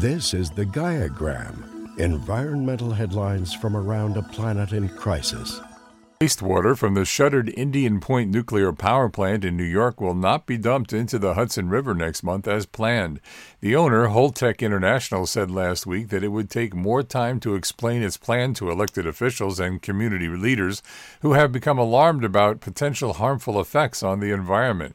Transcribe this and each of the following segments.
This is the Gaiagram, environmental headlines from around a planet in crisis. Wastewater from the shuttered Indian Point nuclear power plant in New York will not be dumped into the Hudson River next month as planned. The owner, Holtec International, said last week that it would take more time to explain its plan to elected officials and community leaders who have become alarmed about potential harmful effects on the environment.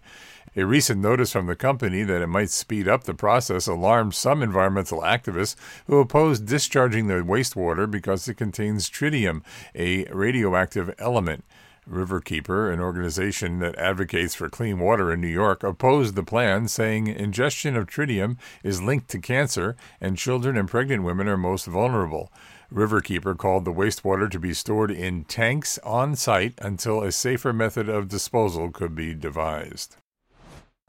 A recent notice from the company that it might speed up the process alarmed some environmental activists who oppose discharging the wastewater because it contains tritium, a radioactive element. Riverkeeper, an organization that advocates for clean water in New York, opposed the plan, saying ingestion of tritium is linked to cancer and children and pregnant women are most vulnerable. Riverkeeper called the wastewater to be stored in tanks on site until a safer method of disposal could be devised.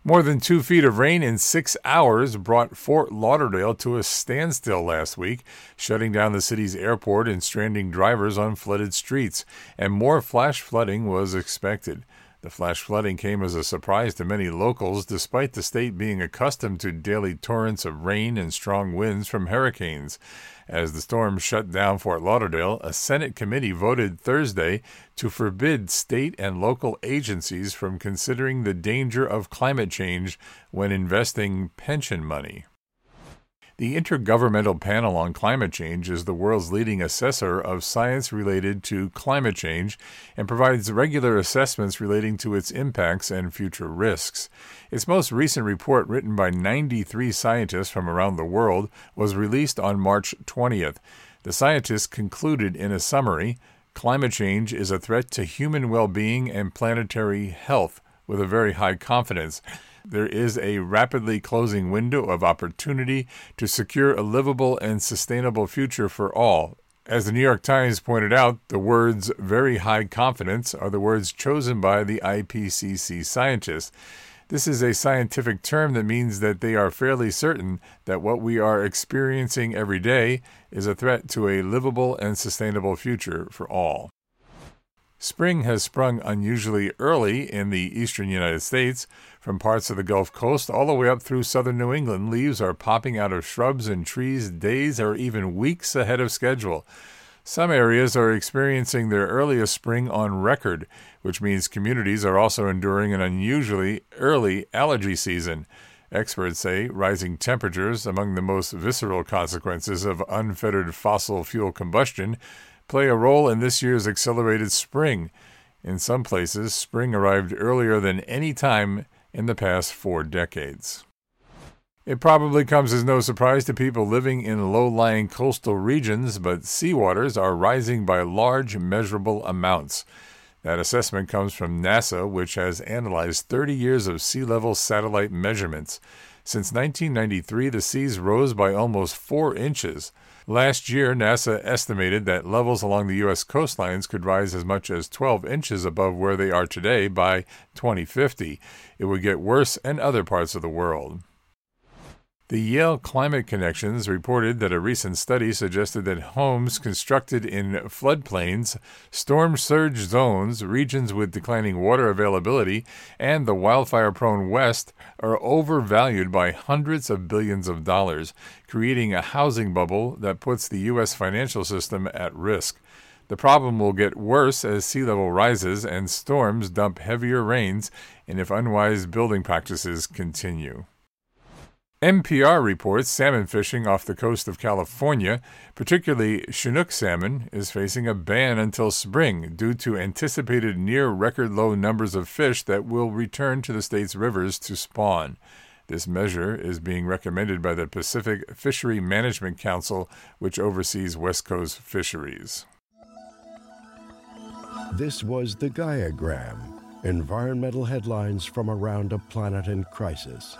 More than two feet of rain in six hours brought Fort Lauderdale to a standstill last week, shutting down the city's airport and stranding drivers on flooded streets, and more flash flooding was expected. The flash flooding came as a surprise to many locals, despite the state being accustomed to daily torrents of rain and strong winds from hurricanes. As the storm shut down Fort Lauderdale, a Senate committee voted Thursday to forbid state and local agencies from considering the danger of climate change when investing pension money. The Intergovernmental Panel on Climate Change is the world's leading assessor of science related to climate change and provides regular assessments relating to its impacts and future risks. Its most recent report, written by 93 scientists from around the world, was released on March 20th. The scientists concluded in a summary climate change is a threat to human well being and planetary health with a very high confidence. There is a rapidly closing window of opportunity to secure a livable and sustainable future for all. As the New York Times pointed out, the words very high confidence are the words chosen by the IPCC scientists. This is a scientific term that means that they are fairly certain that what we are experiencing every day is a threat to a livable and sustainable future for all. Spring has sprung unusually early in the eastern United States. From parts of the Gulf Coast all the way up through southern New England, leaves are popping out of shrubs and trees days or even weeks ahead of schedule. Some areas are experiencing their earliest spring on record, which means communities are also enduring an unusually early allergy season. Experts say rising temperatures, among the most visceral consequences of unfettered fossil fuel combustion, play a role in this year's accelerated spring. In some places, spring arrived earlier than any time in the past four decades. It probably comes as no surprise to people living in low lying coastal regions, but seawaters are rising by large measurable amounts. That assessment comes from NASA, which has analyzed 30 years of sea level satellite measurements. Since 1993, the seas rose by almost 4 inches. Last year, NASA estimated that levels along the U.S. coastlines could rise as much as 12 inches above where they are today by 2050. It would get worse in other parts of the world. The Yale Climate Connections reported that a recent study suggested that homes constructed in floodplains, storm surge zones, regions with declining water availability, and the wildfire prone West are overvalued by hundreds of billions of dollars, creating a housing bubble that puts the U.S. financial system at risk. The problem will get worse as sea level rises and storms dump heavier rains, and if unwise building practices continue. NPR reports salmon fishing off the coast of California, particularly Chinook salmon, is facing a ban until spring due to anticipated near record low numbers of fish that will return to the state's rivers to spawn. This measure is being recommended by the Pacific Fishery Management Council, which oversees West Coast fisheries. This was the Gaiagram environmental headlines from around a planet in crisis.